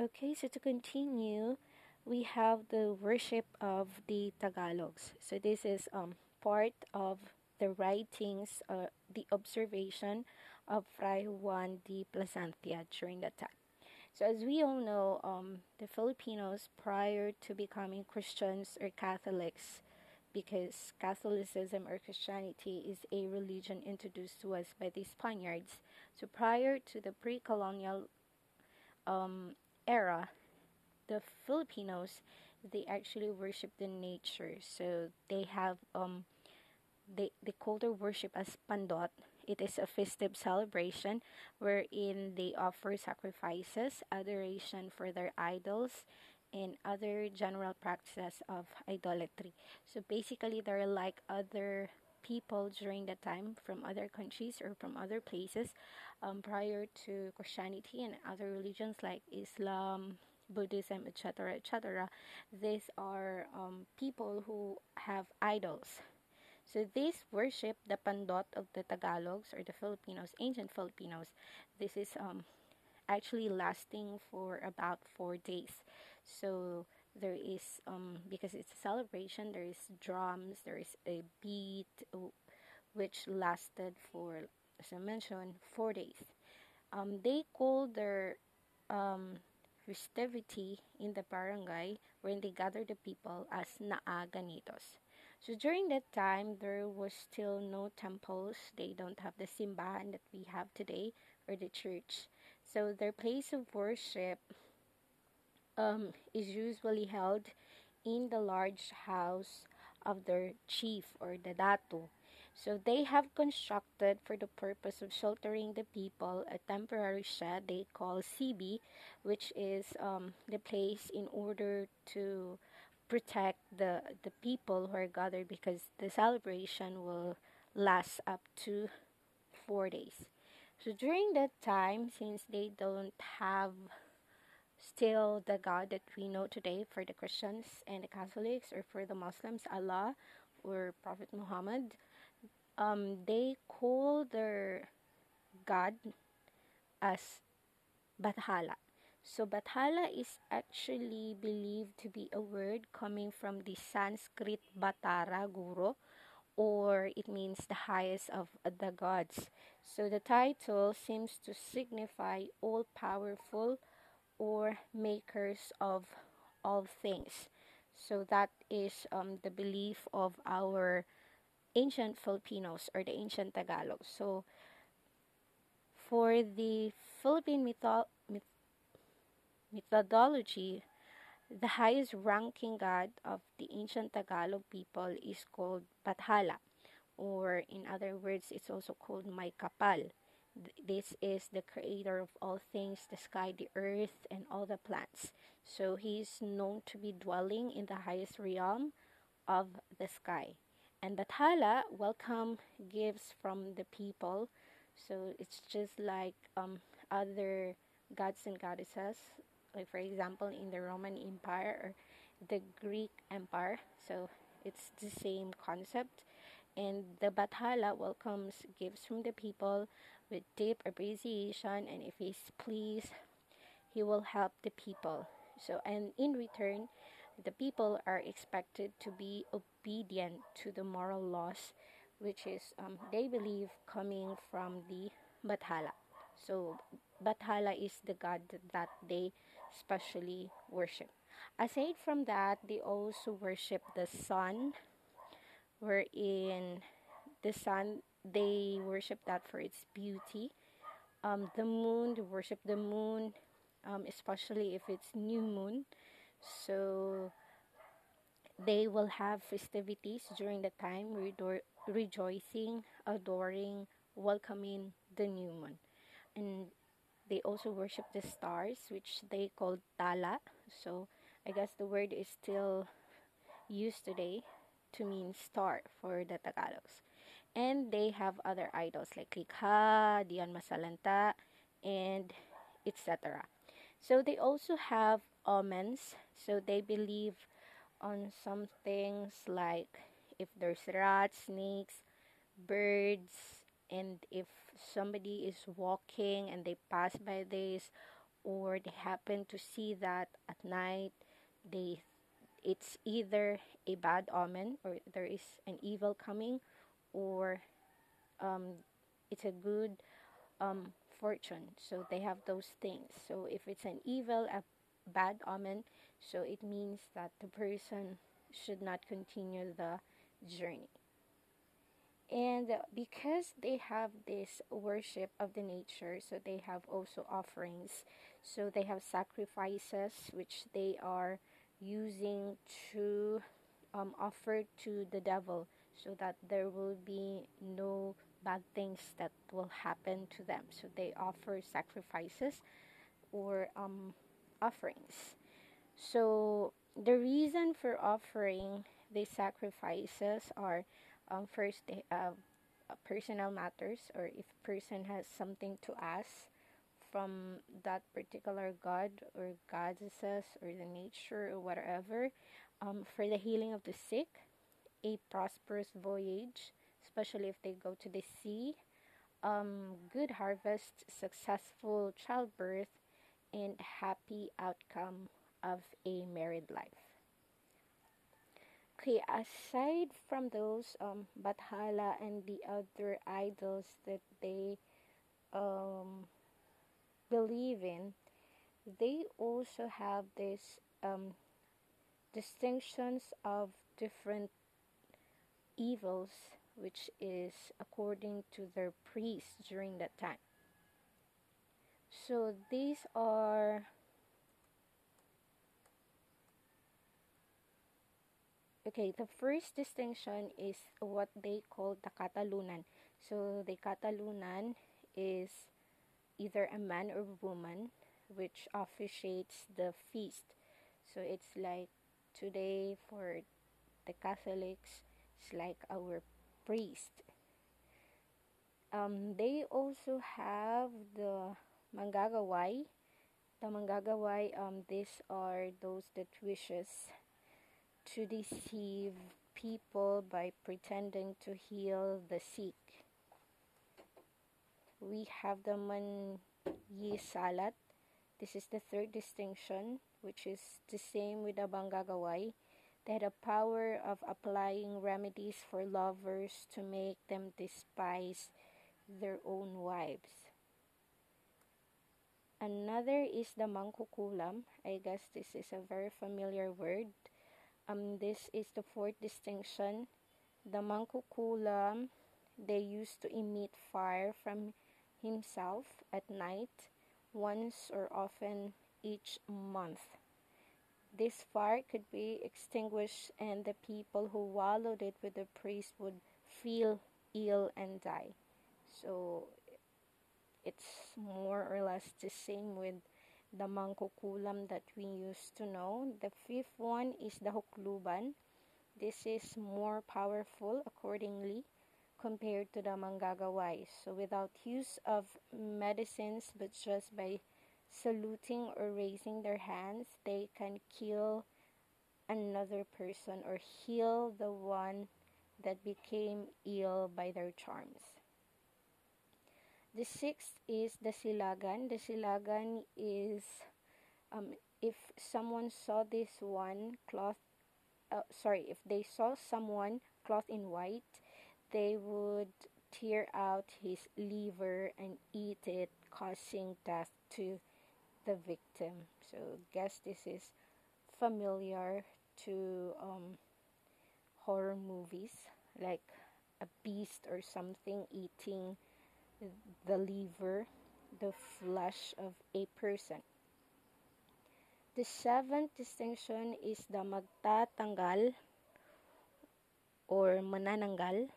Okay, so to continue, we have the worship of the Tagalogs. So this is um part of the writings, uh, the observation of Fray Juan de Plasencia during that time. So as we all know, um, the Filipinos prior to becoming Christians or Catholics, because Catholicism or Christianity is a religion introduced to us by the Spaniards. So prior to the pre-colonial um, era, the Filipinos they actually worship the nature. So they have um, they they call their worship as pandot. It is a festive celebration wherein they offer sacrifices, adoration for their idols, and other general practices of idolatry. So basically, they're like other people during that time from other countries or from other places um, prior to Christianity and other religions like Islam, Buddhism, etc., etc. These are um, people who have idols. So these worship the pandot of the Tagalogs or the Filipinos, ancient Filipinos. This is um, actually lasting for about four days. So there is um because it's a celebration there is drums there is a beat which lasted for as i mentioned four days. Um they call their um festivity in the barangay when they gather the people as naaganitos. So during that time there was still no temples. They don't have the simbahan that we have today or the church. So their place of worship um, is usually held in the large house of their chief or the datu. So they have constructed for the purpose of sheltering the people a temporary shed they call sibi, which is um, the place in order to protect the the people who are gathered because the celebration will last up to four days. So during that time, since they don't have still the God that we know today for the Christians and the Catholics or for the Muslims, Allah or Prophet Muhammad. Um, they call their God as Bathala. So Bathala is actually believed to be a word coming from the Sanskrit Batara Guru or it means the highest of the gods. So the title seems to signify all powerful or makers of all things. So that is um, the belief of our ancient Filipinos or the ancient Tagalog. So for the Philippine mytho- myth- methodology, the highest ranking god of the ancient Tagalog people is called Bathala, or in other words, it's also called Maykapal. This is the creator of all things, the sky, the earth, and all the plants. So he is known to be dwelling in the highest realm of the sky. And Bathala welcome gifts from the people. So it's just like um, other gods and goddesses, like for example in the Roman Empire or the Greek Empire. So it's the same concept. And the Bathala welcomes gifts from the people with deep appreciation and if he's pleased he will help the people. So and in return the people are expected to be obedient to the moral laws which is um, they believe coming from the bathala so bathala is the god that they specially worship. Aside from that they also worship the sun wherein the sun they worship that for its beauty. Um, the moon, they worship the moon, um, especially if it's new moon. So they will have festivities during the time, redo- rejoicing, adoring, welcoming the new moon. And they also worship the stars, which they call tala. So I guess the word is still used today to mean star for the Tagalogs and they have other idols like Likha, Dian Masalanta, and etc. So they also have omens. So they believe on some things like if there's rats, snakes, birds, and if somebody is walking and they pass by this, or they happen to see that at night they it's either a bad omen or there is an evil coming or um, it's a good um, fortune. So they have those things. So if it's an evil a bad omen so it means that the person should not continue the journey. And because they have this worship of the nature so they have also offerings. So they have sacrifices which they are using to um, offer to the devil so that there will be no bad things that will happen to them. So they offer sacrifices or um, offerings. So the reason for offering these sacrifices are um, first uh, personal matters or if person has something to ask from that particular god or goddesses or the nature or whatever um, for the healing of the sick a prosperous voyage especially if they go to the sea um, good harvest successful childbirth and happy outcome of a married life. Okay, aside from those um, Bathala and the other idols that they um, believe in, they also have this um, distinctions of different evils, which is according to their priests during that time. So these are Okay, the first distinction is what they call the Katalunan. So the Katalunan is either a man or woman which officiates the feast. So it's like today for the Catholics, it's like our priest. Um, they also have the Manggagaway. The Manggagaway, um, these are those that wishes to deceive people by pretending to heal the sick. We have the Manyi Salat. This is the third distinction, which is the same with the Manggagaway. They had a power of applying remedies for lovers to make them despise their own wives. Another is the Mangkukulam. I guess this is a very familiar word um, this is the fourth distinction. The Mangkukulam, they used to emit fire from himself at night, once or often each month. This fire could be extinguished, and the people who wallowed it with the priest would feel ill and die. So it's more or less the same with the mangkukulam that we used to know. The fifth one is the hukluban. This is more powerful accordingly compared to the manggagaway. So without use of medicines but just by saluting or raising their hands, they can kill another person or heal the one that became ill by their charms. The sixth is the silagan. The silagan is um, if someone saw this one cloth, uh, sorry, if they saw someone cloth in white, they would tear out his liver and eat it, causing death to the victim. So, guess this is familiar to um, horror movies like a beast or something eating the liver, the flesh of a person. The seventh distinction is the magtatanggal or manananggal.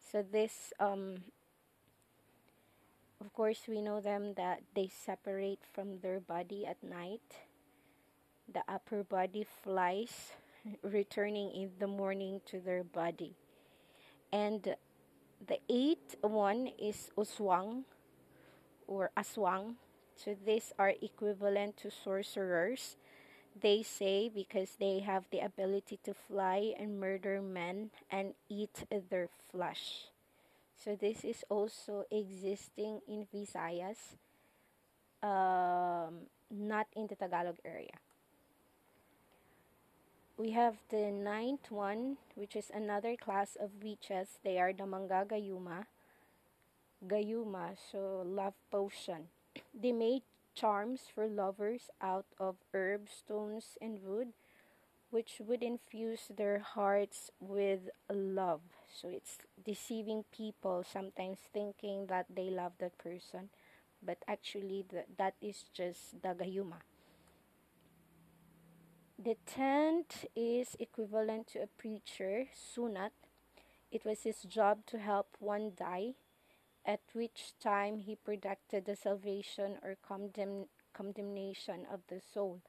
So this, um, of course, we know them that they separate from their body at night. The upper body flies, returning in the morning to their body. And the eighth one is uswang or aswang. So these are equivalent to sorcerers. They say because they have the ability to fly and murder men and eat their flesh. So this is also existing in Visayas. Um, not in the Tagalog area. We have the ninth one, which is another class of witches. They are the Manggagayuma. Gayuma, gayuma, so love potion. They made charms for lovers out of herbs, stones, and wood, which would infuse their hearts with love. So it's deceiving people, sometimes thinking that they love that person, but actually th- that is just the gayuma. The tent is equivalent to a preacher, sunat. It was his job to help one die at which time he predicted the salvation or condemn, condemnation of the soul.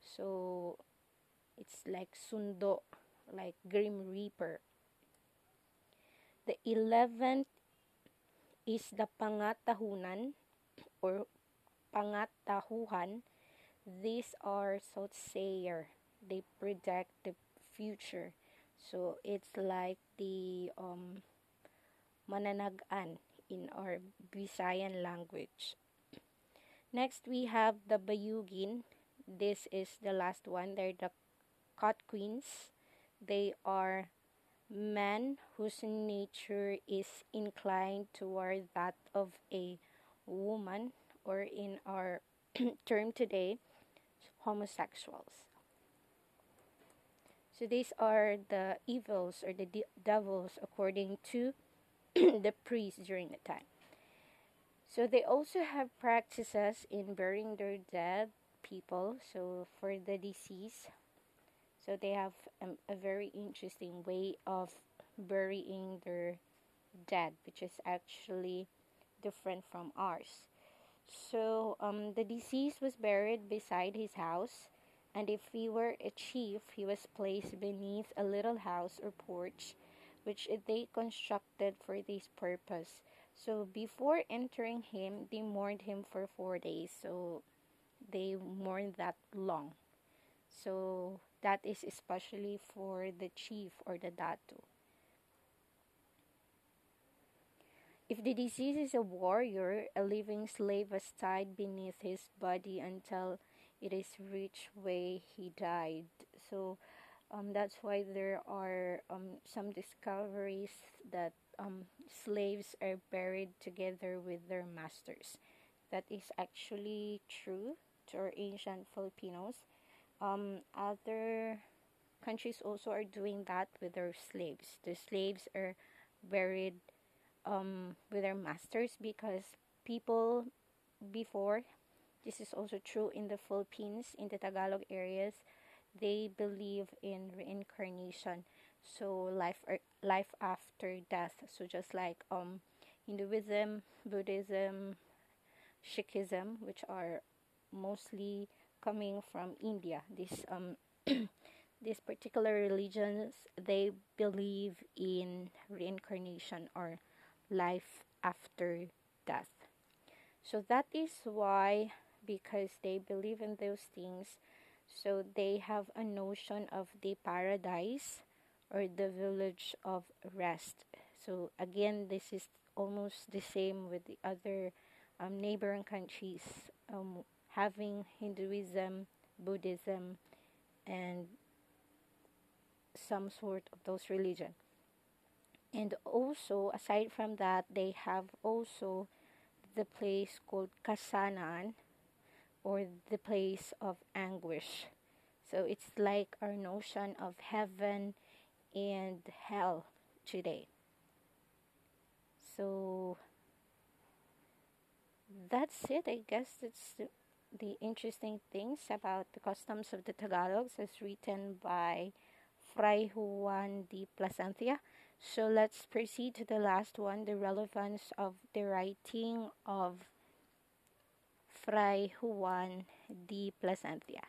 So it's like sundo, like grim reaper. The eleventh is the pangatahunan or pangatahuhan. These are soothsayer. They predict the future. So it's like the um, mananagan in our Visayan language. Next, we have the Bayugin. This is the last one. They're the cut queens. They are men whose nature is inclined toward that of a woman, or in our term today, homosexuals. So these are the evils or the de- devils according to the priests during the time. So they also have practices in burying their dead people. So for the deceased, so they have um, a very interesting way of burying their dead, which is actually different from ours. So um, the deceased was buried beside his house, and if he were a chief, he was placed beneath a little house or porch which they constructed for this purpose. So before entering him, they mourned him for four days. So they mourned that long. So that is especially for the chief or the datu. If the deceased is a warrior, a living slave was tied beneath his body until it is reached where he died. So um, that's why there are um, some discoveries that um, slaves are buried together with their masters. That is actually true to our ancient Filipinos. Um, other countries also are doing that with their slaves. The slaves are buried um, with their masters because people before, this is also true in the Philippines, in the Tagalog areas, they believe in reincarnation. So life or life after death. So just like um hinduism buddhism sikhism which are mostly coming from india. This um these particular religions they believe in reincarnation or life after death. So that is why because they believe in those things so they have a notion of the paradise or the village of rest. So again, this is almost the same with the other um, neighboring countries um, having Hinduism, Buddhism, and some sort of those religion. And also, aside from that, they have also the place called Kasanan, or the place of anguish. So it's like our notion of heaven and hell today. So that's it. I guess that's the, the interesting things about the customs of the Tagalogs as written by Fray Juan de Plasencia. So let's proceed to the last one the relevance of the writing of Fray de Plasencia.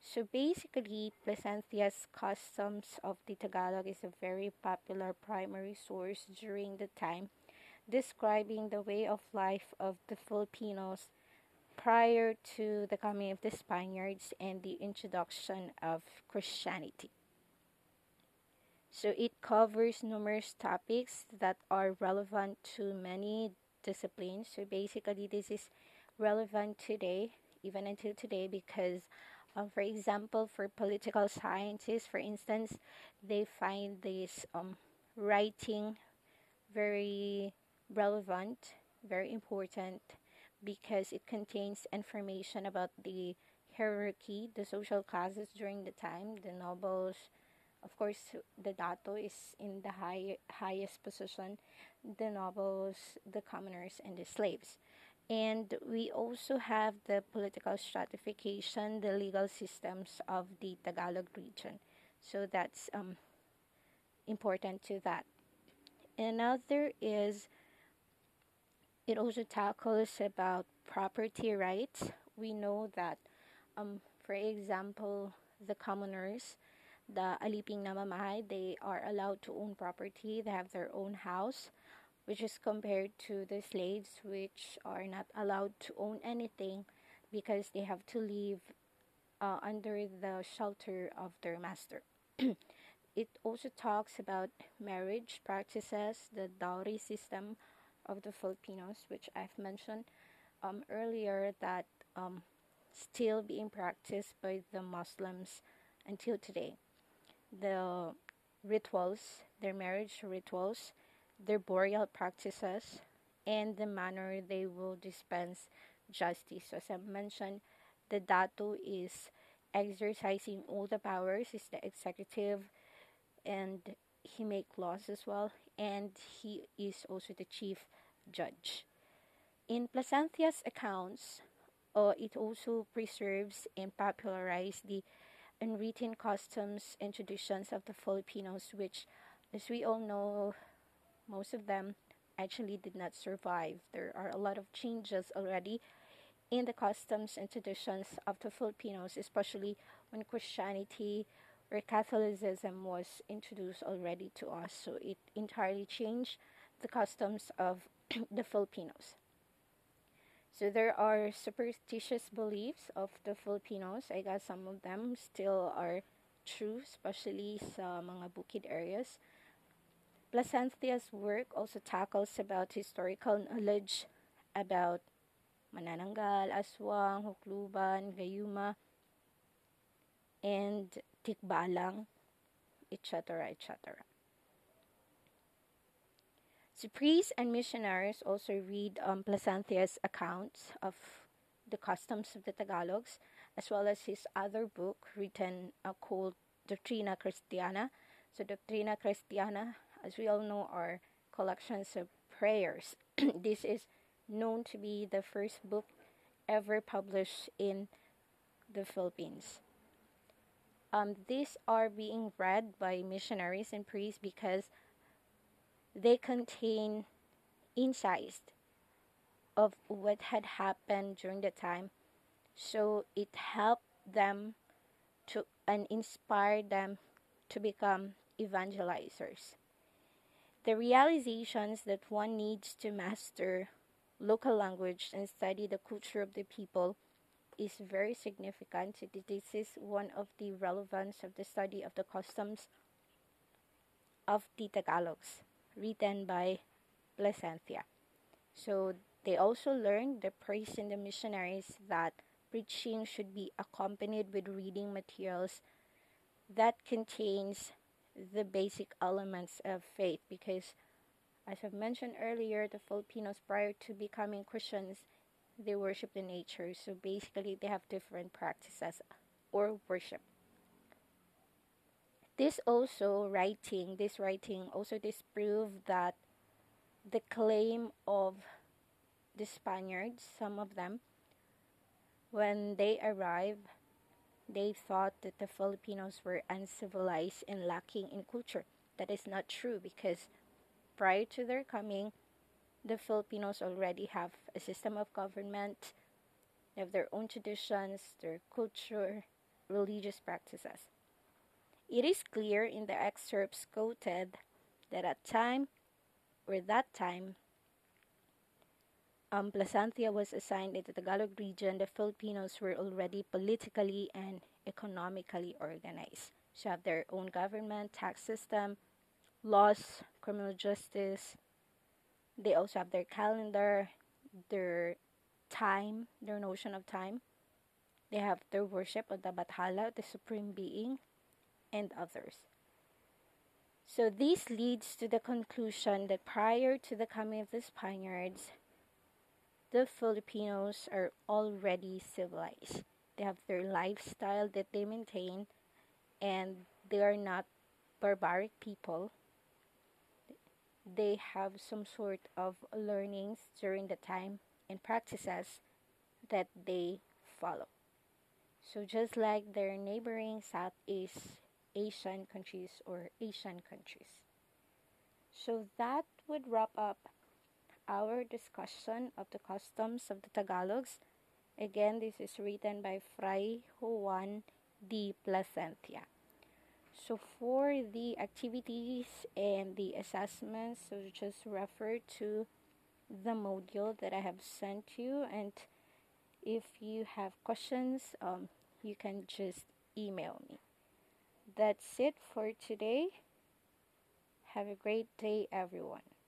So basically, Plasencia's Customs of the Tagalog is a very popular primary source during the time describing the way of life of the Filipinos prior to the coming of the Spaniards and the introduction of Christianity. So it covers numerous topics that are relevant to many disciplines. So basically, this is relevant today even until today because um, for example for political scientists for instance they find this um, writing very relevant very important because it contains information about the hierarchy the social classes during the time the nobles of course the dato is in the high, highest position the nobles the commoners and the slaves and we also have the political stratification, the legal systems of the Tagalog region. So that's um, important to that. Another is it also tackles about property rights. We know that, um, for example, the commoners, the aliping namamahay, they are allowed to own property. They have their own house which is compared to the slaves, which are not allowed to own anything because they have to live uh, under the shelter of their master. it also talks about marriage practices, the dowry system of the Filipinos, which I've mentioned um, earlier, that um, still being practiced by the Muslims until today. The rituals, their marriage rituals, their burial practices, and the manner they will dispense justice. So as I mentioned, the Dato is exercising all the powers, is the executive, and he make laws as well, and he is also the chief judge. In Plasencia's accounts, uh, it also preserves and popularized the unwritten customs and traditions of the Filipinos, which, as we all know, most of them actually did not survive. There are a lot of changes already in the customs and traditions of the Filipinos, especially when Christianity or Catholicism was introduced already to us. So it entirely changed the customs of the Filipinos. So there are superstitious beliefs of the Filipinos. I guess some of them still are true, especially sa mga bukid areas. Plasencia's work also tackles about historical knowledge about Manananggal, Aswang, Hukluban, Gayuma, and Tikbalang, etc., etc. So priests and missionaries also read um, accounts of the customs of the Tagalogs, as well as his other book written uh, called Doctrina Christiana. So Doctrina Christiana as we all know, are collections of prayers. this is known to be the first book ever published in the Philippines. Um, these are being read by missionaries and priests because they contain insights of what had happened during the time. So it helped them to and inspired them to become evangelizers. The realizations that one needs to master local language and study the culture of the people is very significant. This is one of the relevance of the study of the customs of the Tagalogs, written by Plasencia. So they also learned the praise in the missionaries that preaching should be accompanied with reading materials that contains the basic elements of faith because as I've mentioned earlier, the Filipinos prior to becoming Christians, they worship the nature. So basically they have different practices or worship. This also writing, this writing also disproved that the claim of the Spaniards, some of them, when they arrive they thought that the Filipinos were uncivilized and lacking in culture. That is not true because prior to their coming, the Filipinos already have a system of government, they have their own traditions, their culture, religious practices. It is clear in the excerpts quoted that at time or that time um, Plasencia was assigned into the Tagalog region, the Filipinos were already politically and economically organized. So have their own government, tax system, laws, criminal justice. They also have their calendar, their time, their notion of time, They have their worship of the Bathala, the Supreme Being, and others. So this leads to the conclusion that prior to the coming of the Spaniards, the Filipinos are already civilized. They have their lifestyle that they maintain, and they are not barbaric people. They have some sort of learnings during the time and practices that they follow. So, just like their neighboring Southeast Asian countries or Asian countries. So, that would wrap up our discussion of the customs of the Tagalogs. Again, this is written by Fray Juan de Plasencia. So for the activities and the assessments, so just refer to the module that I have sent you and if you have questions, um, you can just email me. That's it for today. Have a great day, everyone.